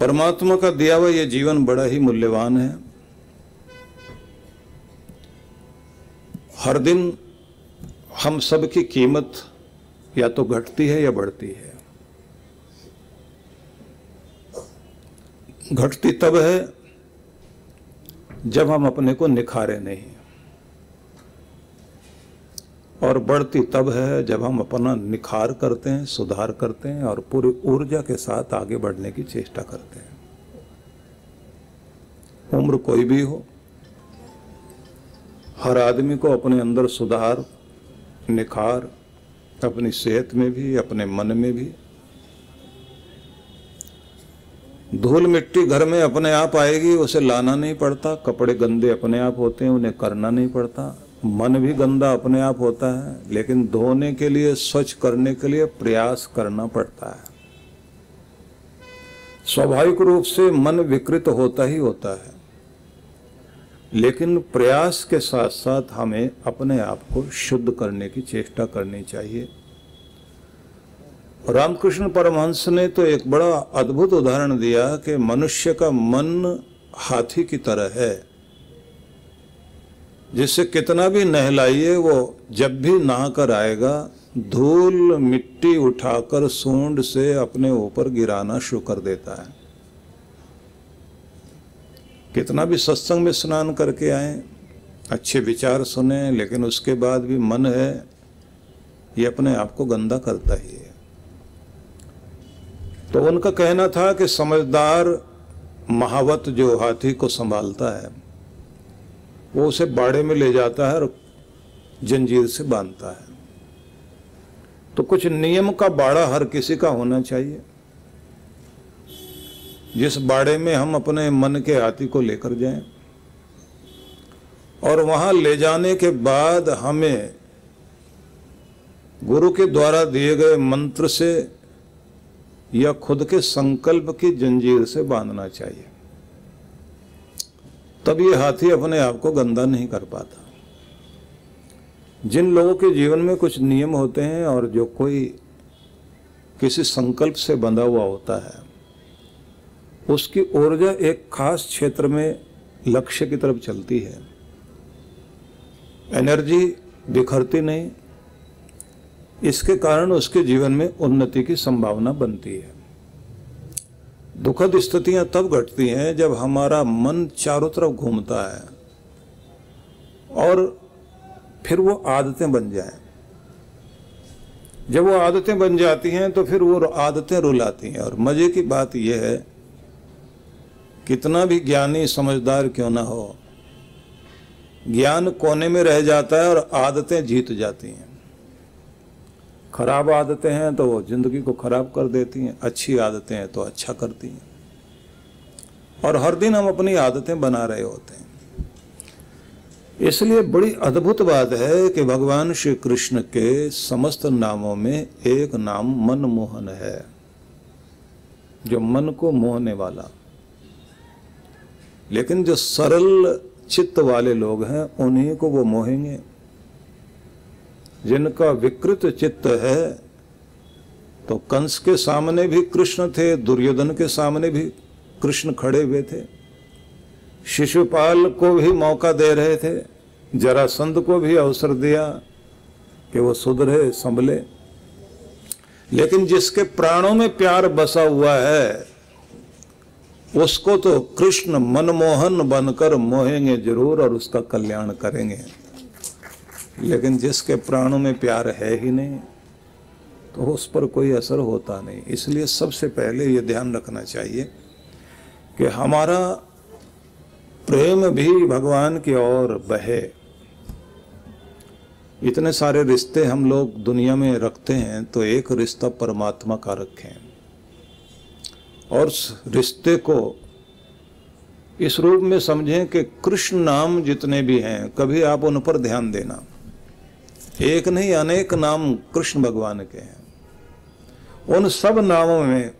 परमात्मा का दिया हुआ यह जीवन बड़ा ही मूल्यवान है। हर दिन हम सब की कीमत या तो घटती है या बढ़ती है। घटती तब है जब हम अपने को निखारे नहीं। और बढ़ती तब है जब हम अपना निखार करते हैं, सुधार करते हैं और पूरी ऊर्जा के साथ आगे बढ़ने की चेष्टा करते हैं। उम्र कोई भी हो, हर आदमी को अपने अंदर सुधार, निखार, अपनी सेहत में भी, अपने मन में भी। धूल मिट्टी घर में अपने आप आएगी, उसे लाना नहीं पड़ता, कपड़े गंदे अपने आप होते हैं, उन्हें करना नहीं पड़ता। मन भी गंदा अपने आप होता है, लेकिन धोने के लिए, स्वच्छ करने के लिए प्रयास करना पड़ता है। स्वाभाविक रूप से मन विकृत होता ही होता है। लेकिन प्रयास के साथ साथ हमें अपने आप को शुद्ध करने की चेष्टा करनी चाहिए। रामकृष्ण परमहंस ने तो एक बड़ा अद्भुत उदाहरण दिया कि मनुष्य का मन हाथी की तरह है। जिससे कितना भी नहलाइए, वो जब भी नहाकर आएगा, धूल मिट्टी उठाकर सूंड से अपने ऊपर गिराना शुरू कर देता है। कितना भी सत्संग में स्नान करके आए, अच्छे विचार सुने, लेकिन उसके बाद भी मन है, ये अपने आप को गंदा करता ही है। तो उनका कहना था कि समझदार महावत जो हाथी को संभालता है वो उसे बाड़े में ले जाता है और जंजीर से बांधता है। तो कुछ नियम का बाड़ा हर किसी का होना चाहिए। जिस बाड़े में हम अपने मन के हाथी को लेकर जाएँ और वहाँ ले जाने के बाद हमें गुरु के द्वारा दिए गए मंत्र से या खुद के संकल्प की जंजीर से बांधना चाहिए। तब ये हाथी अपने आप को गंदा नहीं कर पाता। जिन लोगों के जीवन में कुछ नियम होते हैं और जो कोई किसी संकल्प से बंधा हुआ होता है, उसकी ऊर्जा एक खास क्षेत्र में लक्ष्य की तरफ़ चलती है। एनर्जी बिखरती नहीं, इसके कारण उसके जीवन में उन्नति की संभावना बनती है। दुखद स्थितियाँ तब घटती हैं जब हमारा मन चारों तरफ़ घूमता है और फिर वो आदतें बन जाएँ। जब वो आदतें बन जाती हैं तो फिर वो आदतें रुलाती हैं। और मज़े की बात यह है, कितना भी ज्ञानी समझदार क्यों ना हो, ज्ञान कोने में रह जाता है और आदतें जीत जाती हैं। खराब आदतें हैं तो वो ज़िंदगी को खराब कर देती हैं, अच्छी आदतें हैं तो अच्छा करती हैं। और हर दिन हम अपनी आदतें बना रहे होते हैं। इसलिए बड़ी अद्भुत बात है कि भगवान श्री कृष्ण के समस्त नामों में एक नाम मनमोहन है, जो मन को मोहने वाला। लेकिन जो सरल चित्त वाले लोग हैं, उन्हीं को वो मोहेंगे। जिनका विकृत चित्त है तो कंस के सामने भी कृष्ण थे, दुर्योधन के सामने भी कृष्ण खड़े हुए थे। शिशुपाल को भी मौका दे रहे थे जरासंध को भी अवसर दिया कि वो सुधरे, संभले। लेकिन जिसके प्राणों में प्यार बसा हुआ है, उसको तो कृष्ण मनमोहन बनकर मोहेंगे ज़रूर और उसका कल्याण करेंगे। लेकिन जिसके प्राणों में प्यार है ही नहीं तो उस पर कोई असर होता नहीं। इसलिए सबसे पहले ये ध्यान रखना चाहिए कि हमारा प्रेम भी भगवान की ओर बहे। इतने सारे रिश्ते हम लोग दुनिया में रखते हैं तो एक रिश्ता परमात्मा का रखें। और रिश्ते को इस रूप में समझें कि कृष्ण नाम जितने भी हैं, कभी आप उन पर ध्यान देना। एक नहीं, अनेक नाम कृष्ण भगवान के हैं। उन सब नामों में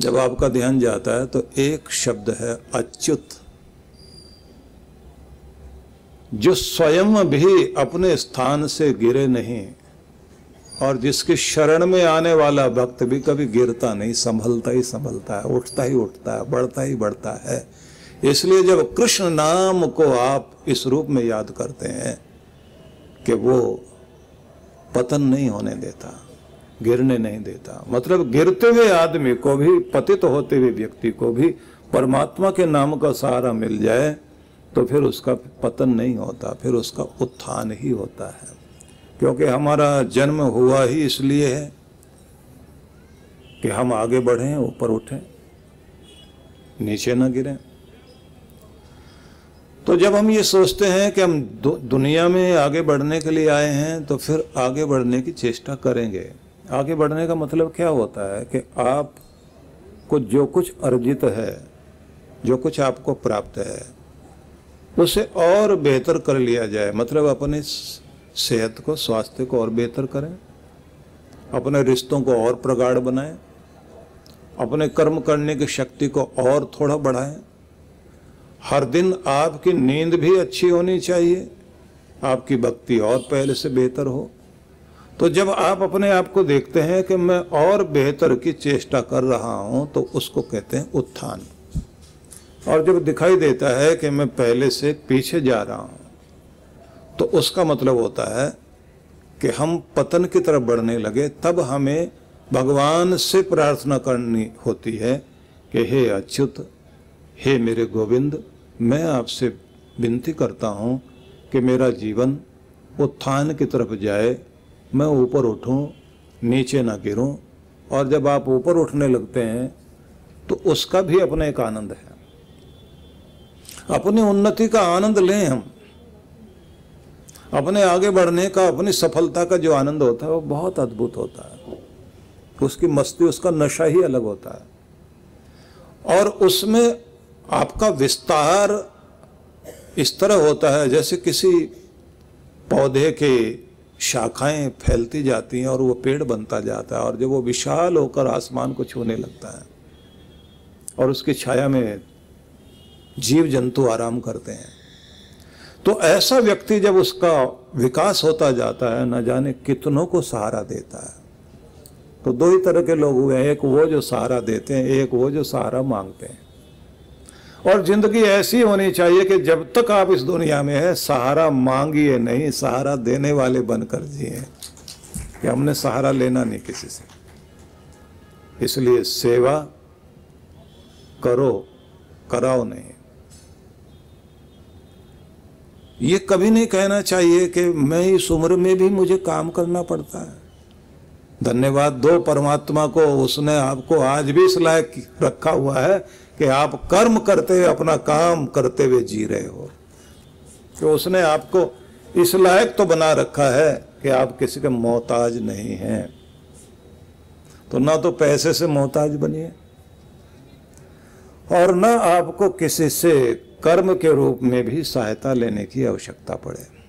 जब आपका ध्यान जाता है तो एक शब्द है अच्युत, जो स्वयं भी अपने स्थान से गिरे नहीं और जिसके शरण में आने वाला भक्त भी कभी गिरता नहीं, संभलता ही संभलता है, उठता ही उठता है, बढ़ता ही बढ़ता है। इसलिए जब कृष्ण नाम को आप इस रूप में याद करते हैं कि वो पतन नहीं होने देता, गिरने नहीं देता। मतलब गिरते हुए आदमी को भी, पतित तो होते हुए व्यक्ति को भी परमात्मा के नाम का सहारा मिल जाए तो फिर उसका पतन नहीं होता, फिर उसका उत्थान ही होता है। क्योंकि हमारा जन्म हुआ ही इसलिए है कि हम आगे बढ़ें, ऊपर उठें, नीचे न गिरें। तो जब हम ये सोचते हैं कि हम दुनिया में आगे बढ़ने के लिए आए हैं तो फिर आगे बढ़ने की चेष्टा करेंगे। आगे बढ़ने का मतलब क्या होता है कि आप को जो कुछ अर्जित है, जो कुछ आपको प्राप्त है, उसे और बेहतर कर लिया जाए। मतलब अपने सेहत को, स्वास्थ्य को और बेहतर करें, अपने रिश्तों को और प्रगाढ़ बनाएँ, अपने कर्म करने की शक्ति को और थोड़ा बढ़ाएँ हर दिन आपकी नींद भी अच्छी होनी चाहिए। आपकी भक्ति और पहले से बेहतर हो। तो जब आप अपने आप को देखते हैं कि मैं और बेहतर की चेष्टा कर रहा हूँ तो उसको कहते हैं उत्थान। और जब दिखाई देता है कि मैं पहले से पीछे जा रहा हूँ तो उसका मतलब होता है कि हम पतन की तरफ़ बढ़ने लगे, तब हमें भगवान से प्रार्थना करनी होती है कि हे अच्युत, हे मेरे गोविंद मैं आपसे विनती करता हूँ कि मेरा जीवन उत्थान की तरफ़ जाए। मैं ऊपर उठूं, नीचे ना गिरूं, और जब आप ऊपर उठने लगते हैं तो उसका भी अपना एक आनंद है। अपनी उन्नति का आनंद लें हम। अपने आगे बढ़ने का, अपनी सफलता का जो आनंद होता है, वो बहुत अद्भुत होता है। उसकी मस्ती, उसका नशा ही अलग होता है। और उसमें आपका विस्तार इस तरह होता है जैसे किसी पौधे के शाखाएँ फैलती जाती हैं और वो पेड़ बनता जाता है और जब वो विशाल होकर आसमान को छूने लगता है और उसकी छाया में जीव जंतु आराम करते हैं तो ऐसा व्यक्ति जब उसका विकास होता जाता है, न जाने कितनों को सहारा देता है। तो दो ही तरह के लोग हुए हैं, एक वो जो सहारा देते हैं, एक वो जो सहारा मांगते हैं। और ज़िंदगी ऐसी होनी चाहिए कि जब तक आप इस दुनिया में है, सहारा मांगिए नहीं, सहारा देने वाले बनकर जिए। कि हमने सहारा लेना नहीं किसी से। इसलिए सेवा करो, कराओ नहीं। ये कभी नहीं कहना चाहिए कि मैं इस उम्र में भी मुझे काम करना पड़ता है। धन्यवाद दो परमात्मा को, उसने आपको आज भी इस लायक रखा हुआ है। कि आप कर्म करते हुए, अपना काम करते हुए जी रहे हो। कि उसने आपको इस लायक तो बना रखा है कि आप किसी के मोहताज नहीं हैं। तो ना तो पैसे से मोहताज बनिए, और ना आपको किसी से कर्म के रूप में भी सहायता लेने की आवश्यकता पड़े।